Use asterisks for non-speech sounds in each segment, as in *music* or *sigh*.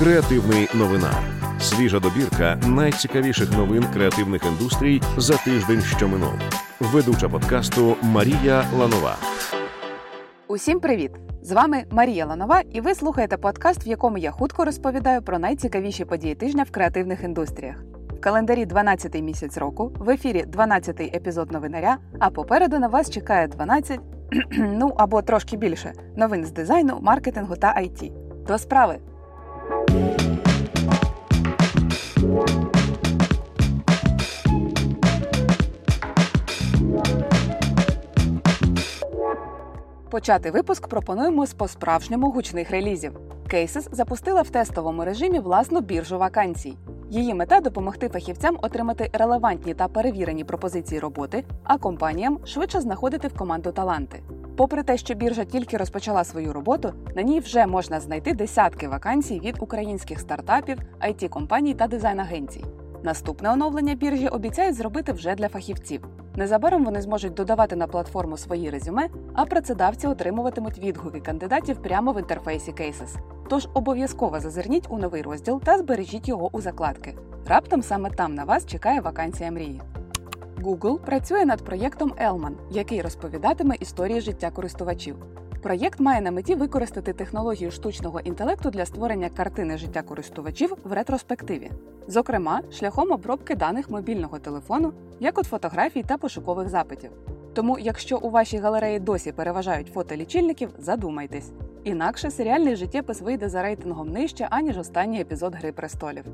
Креативний новина. Свіжа добірка найцікавіших новин креативних індустрій за тиждень, що минув. Ведуча подкасту Марія Ланова. Усім привіт! З вами Марія Ланова, і ви слухаєте подкаст, в якому я хутко розповідаю про найцікавіші події тижня в креативних індустріях. В календарі 12-й місяць року, в ефірі 12-й епізод новинаря, а попереду на вас чекає 12, *clears throat* ну або трошки більше новин з дизайну, маркетингу та IT. До справи! Почати випуск пропонуємо з по-справжньому гучних релізів. Cases запустила в тестовому режимі власну біржу вакансій. Її мета допомогти фахівцям отримати релевантні та перевірені пропозиції роботи, а компаніям швидше знаходити в команду таланти. Попри те, що біржа тільки розпочала свою роботу, на ній вже можна знайти десятки вакансій від українських стартапів, it компаній та дизайн-агенцій. Наступне оновлення біржі обіцяють зробити вже для фахівців. Незабаром вони зможуть додавати на платформу свої резюме, а працедавці отримуватимуть відгуки кандидатів прямо в інтерфейсі Cases. Тож обов'язково зазирніть у новий розділ та збережіть його у закладки. Раптом саме там на вас чекає вакансія мрії. Google працює над проєктом Elman, який розповідатиме історії життя користувачів. Проєкт має на меті використати технологію штучного інтелекту для створення картини життя користувачів в ретроспективі, зокрема, шляхом обробки даних мобільного телефону, як от фотографій та пошукових запитів. Тому, якщо у вашій галереї досі переважають фото лічильників, задумайтесь. Інакше серіальний життєпис вийде за рейтингом нижче, аніж останній епізод Гри престолів.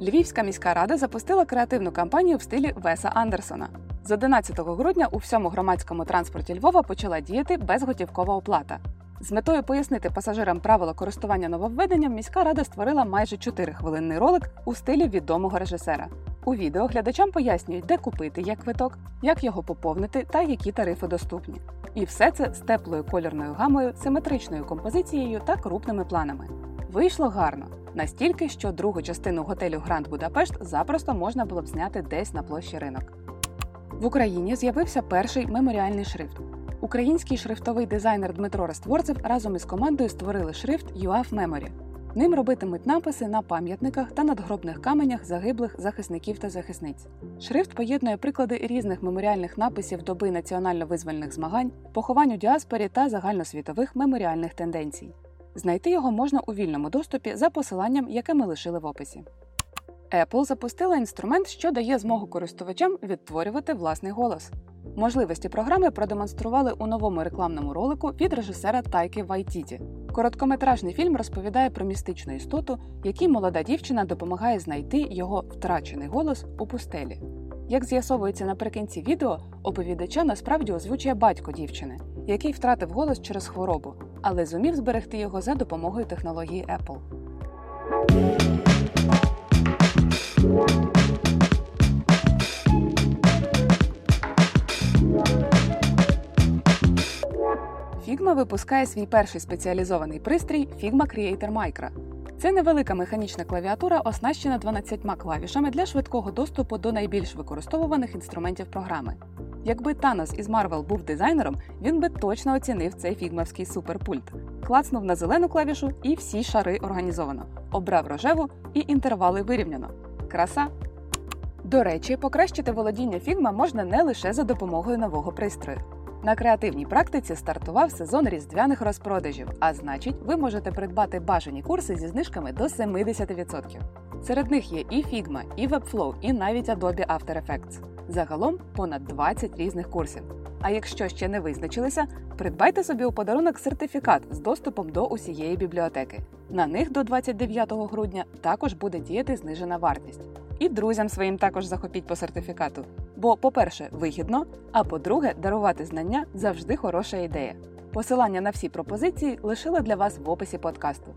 Львівська міська рада запустила креативну кампанію в стилі Веса Андерсона. З 11 грудня у всьому громадському транспорті Львова почала діяти безготівкова оплата. З метою пояснити пасажирам правила користування нововведенням, міська рада створила майже 4-хвилинний ролик у стилі відомого режисера. У відео глядачам пояснюють, де купити як квиток, як його поповнити та які тарифи доступні. І все це з теплою кольорною гамою, симетричною композицією та крупними планами. Вийшло гарно настільки, що другу частину готелю Гранд Будапешт запросто можна було б зняти десь на площі ринок. В Україні з'явився перший меморіальний шрифт. Український шрифтовий дизайнер Дмитро Растворцев разом із командою створили шрифт UAF Memory. Ним робитимуть написи на пам'ятниках та надгробних каменях загиблих захисників та захисниць. Шрифт поєднує приклади різних меморіальних написів доби національно-визвольних змагань, поховань у діаспорі та загальносвітових меморіальних тенденцій. Знайти його можна у вільному доступі за посиланням, яке ми лишили в описі. Apple запустила інструмент, що дає змогу користувачам відтворювати власний голос. Можливості програми продемонстрували у новому рекламному ролику від режисера Тайки Вайтіті. Короткометражний фільм розповідає про містичну істоту, якій молода дівчина допомагає знайти його втрачений голос у пустелі. Як з'ясовується наприкінці відео, оповідача насправді озвучує батько дівчини, який втратив голос через хворобу, але зумів зберегти його за допомогою технології Apple. Figma випускає свій перший спеціалізований пристрій Figma Creator Micro. Це невелика механічна клавіатура, оснащена 12 клавішами для швидкого доступу до найбільш використовуваних інструментів програми. Якби Танос із Marvel був дизайнером, він би точно оцінив цей фігмовський суперпульт. Клацнув на зелену клавішу і всі шари організовано. Обрав рожеву і інтервали вирівняно. Краса! До речі, покращити володіння фігма можна не лише за допомогою нового пристрою. На креативній практиці стартував сезон різдвяних розпродажів, а значить, ви можете придбати бажані курси зі знижками до 70%. Серед них є і Figma, і Webflow, і навіть Adobe After Effects. Загалом понад 20 різних курсів. А якщо ще не визначилися, придбайте собі у подарунок сертифікат з доступом до усієї бібліотеки. На них до 29 грудня також буде діяти знижена вартість. І друзям своїм також захопіть по сертифікату. Бо, по-перше, вигідно, а по-друге, дарувати знання завжди хороша ідея. Посилання на всі пропозиції лишила для вас в описі подкасту.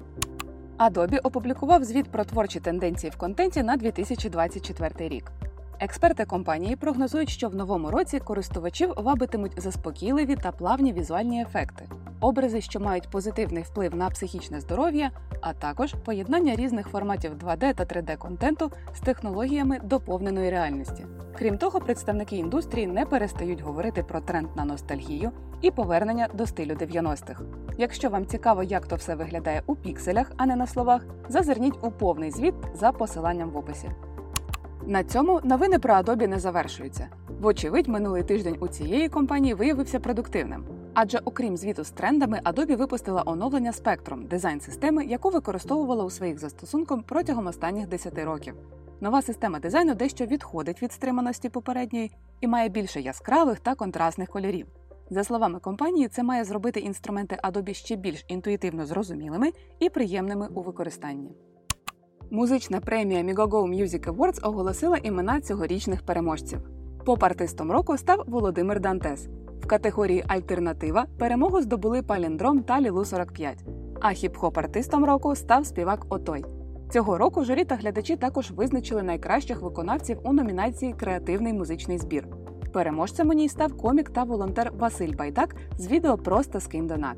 Adobe опублікував звіт про творчі тенденції в контенті на 2024 рік. Експерти компанії прогнозують, що в новому році користувачів вабитимуть заспокійливі та плавні візуальні ефекти. образи, що мають позитивний вплив на психічне здоров'я, а також поєднання різних форматів 2D та 3D контенту з технологіями доповненої реальності. Крім того, представники індустрії не перестають говорити про тренд на ностальгію і повернення до стилю 90-х. Якщо вам цікаво, як то все виглядає у пікселях, а не на словах, зазирніть у повний звіт за посиланням в описі. На цьому новини про Adobe не завершуються. Вочевидь, минулий тиждень у цієї компанії виявився продуктивним. Адже, окрім звіту з трендами, Adobe випустила оновлення Spectrum – дизайн-системи, яку використовувала у своїх застосунках протягом останніх 10 років. Нова система дизайну дещо відходить від стриманості попередньої і має більше яскравих та контрастних кольорів. За словами компанії, це має зробити інструменти Adobe ще більш інтуїтивно зрозумілими і приємними у використанні. Музична премія Migogo Music Awards оголосила імена цьогорічних переможців. Поп-артистом року став Володимир Дантес. В категорії Альтернатива перемогу здобули Паліндром та Лілу 45. А хіп-хоп артистом року став співак Отой. Цього року журі та глядачі також визначили найкращих виконавців у номінації Креативний музичний збір. Переможцем у ній став комік та волонтер Василь Байдак з відео Просто скинь донат.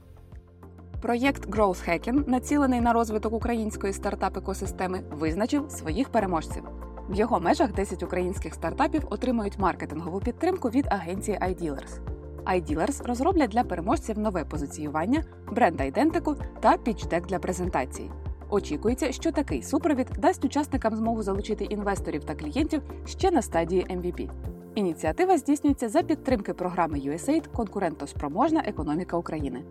Проєкт Growth Hacking, націлений на розвиток української стартап-екосистеми, визначив своїх переможців. В його межах 10 українських стартапів отримають маркетингову підтримку від агенції iDealers. iDealers розроблять для переможців нове позиціювання, бренд-айдентику та пічдек для презентації. Очікується, що такий супровід дасть учасникам змогу залучити інвесторів та клієнтів ще на стадії MVP. Ініціатива здійснюється за підтримки програми USAID Конкурентоспроможна економіка України.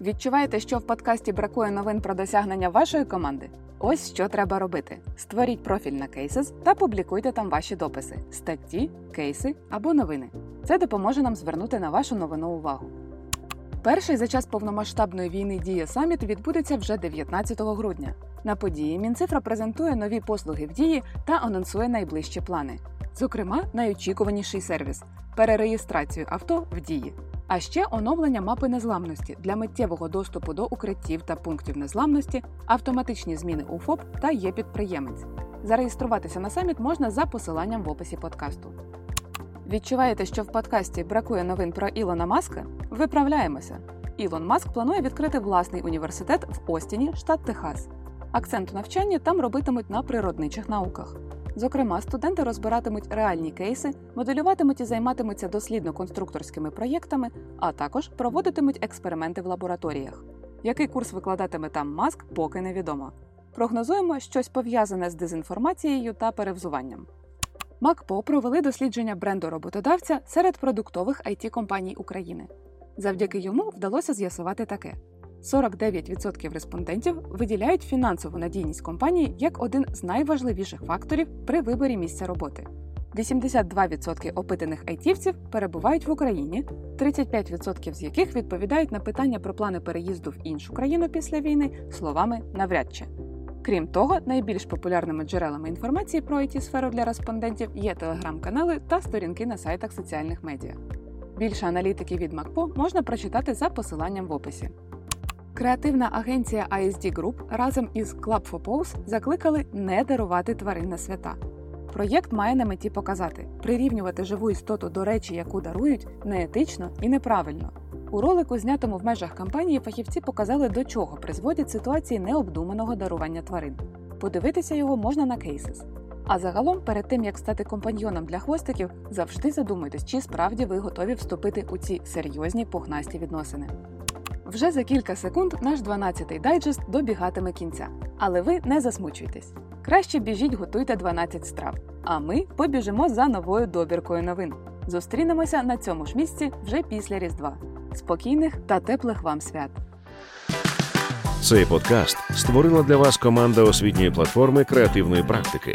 Відчуваєте, що в подкасті бракує новин про досягнення вашої команди? Ось що треба робити: створіть профіль на Cases та публікуйте там ваші дописи, статті, кейси або новини. Це допоможе нам звернути на вашу новину увагу. Перший за час повномасштабної війни Дія Саміт відбудеться вже 19 грудня. На події Мінцифра презентує нові послуги в дії та анонсує найближчі плани. Зокрема, найочікуваніший сервіс перереєстрацію авто в дії. А ще оновлення мапи незламності для миттєвого доступу до укриттів та пунктів незламності, автоматичні зміни у ФОП та є підприємець. Зареєструватися на саміт можна за посиланням в описі подкасту. Відчуваєте, що в подкасті бракує новин про Ілона Маска? Виправляємося. Ілон Маск планує відкрити власний університет в Остіні, штат Техас. Акцент у навчанні там робитимуть на природничих науках. Зокрема, студенти розбиратимуть реальні кейси, моделюватимуть і займатимуться дослідно-конструкторськими проєктами, а також проводитимуть експерименти в лабораторіях. Який курс викладатиме там маск, поки невідомо. Прогнозуємо щось пов'язане з дезінформацією та перевзуванням. МакПо провели дослідження бренду роботодавця серед продуктових it компаній України. Завдяки йому вдалося з'ясувати таке: 49% респондентів виділяють фінансову надійність компанії як один з найважливіших факторів при виборі місця роботи. 82% опитаних айтівців перебувають в Україні, 35% з яких відповідають на питання про плани переїзду в іншу країну після війни словами навряд чи. Крім того, найбільш популярними джерелами інформації про it сферу для респондентів є телеграм-канали та сторінки на сайтах соціальних медіа. Більше аналітики від МакПо можна прочитати за посиланням в описі. Креативна агенція ISD Group разом із Club for Pose закликали не дарувати тварин на свята. Проєкт має на меті показати, прирівнювати живу істоту до речі, яку дарують, неетично і неправильно. У ролику, знятому в межах кампанії, фахівці показали, до чого призводять ситуації необдуманого дарування тварин. Подивитися його можна на Cases. А загалом, перед тим як стати компаньйоном для хвостиків, завжди задумуйтесь, чи справді ви готові вступити у ці серйозні пухнасті відносини. Вже за кілька секунд наш 12-й дайджест добігатиме кінця. Але ви не засмучуйтесь. Краще біжіть, готуйте 12 страв. А ми побіжимо за новою добіркою новин. Зустрінемося на цьому ж місці вже після Різдва. Спокійних та теплих вам свят! Цей подкаст створила для вас команда освітньої платформи креативної практики.